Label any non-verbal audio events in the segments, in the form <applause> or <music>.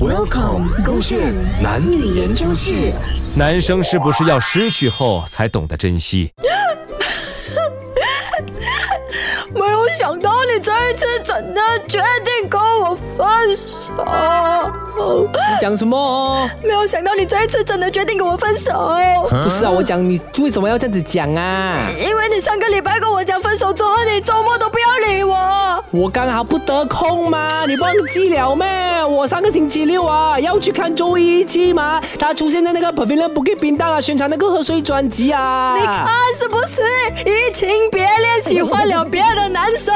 Welcome，勾选男女研究室。男生是不是要失去后才懂得珍惜？<laughs> 没有想到你这一次真的决定跟我分手。你讲什么？没有想到你这一次真的决定跟我分手。不是啊，我讲你为什么要这样子讲啊？因为你上个我。刚好不得空嘛，你忘记了咩？我上个星期六啊要去看周一期嘛，他出现在那个 Pavilion Bukit Bintang 啊，宣传那个贺岁专辑啊。你看是不是移情别恋，喜欢了别的男生，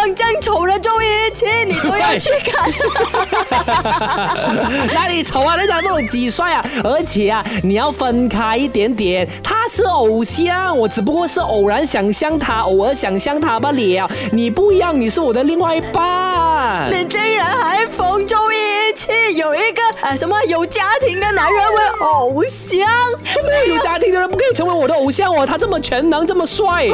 的周一期你不要去看？哪里丑啊？人家不懂几帅啊！而且啊，你要分开一点点，他是偶像，我只不过是偶然想象他，偶尔想象他罢了。你不一样，你是我的另外一半。你竟然还逢中一气有一个啊什么有家庭的男人为偶像？这么有家庭的人不可以成为我的偶像哦，他这么全能，这么帅。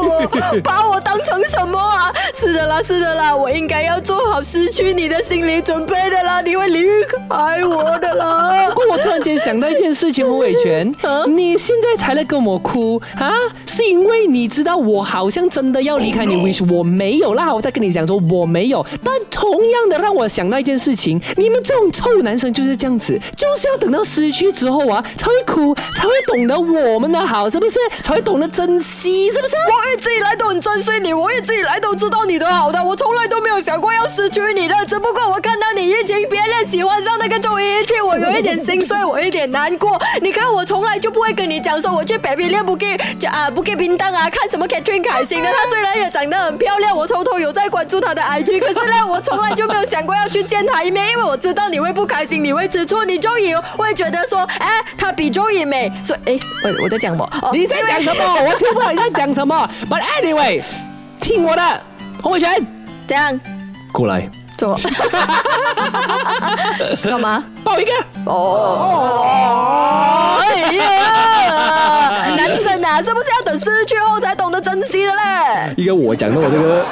<laughs> 把我当成什么啊？是的啦，是的啦，我应该要做好失去你的心理准备的啦，你会离开我的啦。突然间想到一件事情，胡伟全，<laughs> 你现在才来跟我哭啊？是因为你知道我好像真的要离开你，which 我没有啦。我再跟你讲说我没有，但同样的让我想到一件事情，你们这种臭男生就是这样子，就是要等到失去之后啊，才会哭，才会懂得我们的好，是不是？才会懂得珍惜，是不是？我一直以来都很珍惜你，我一直以来都知道你的好的，我从来都没有想过要失去你的，只不过我一点心碎，我一点难过。你看我从来就不会跟你讲说我去北平练不给啊不给冰当啊，看什么 Catherine 开心的，她虽然也长得很漂亮，我偷偷有在关注她的 IG，可是呢，我从来就没有想过要去见她一面，因为我知道你会不开心，你会吃醋，你就以会觉得说，哎，她比周以美，所以哎，我我在讲我，<laughs> 你在讲什么？我听不到你在讲什么。<laughs> But anyway，听我的，洪伟全，这样过来，做 <laughs> 干嘛？抱一个。哦，哎呀，<laughs> 男生啊，是不是要等失去后才懂得珍惜的嘞？一个我讲的我这个。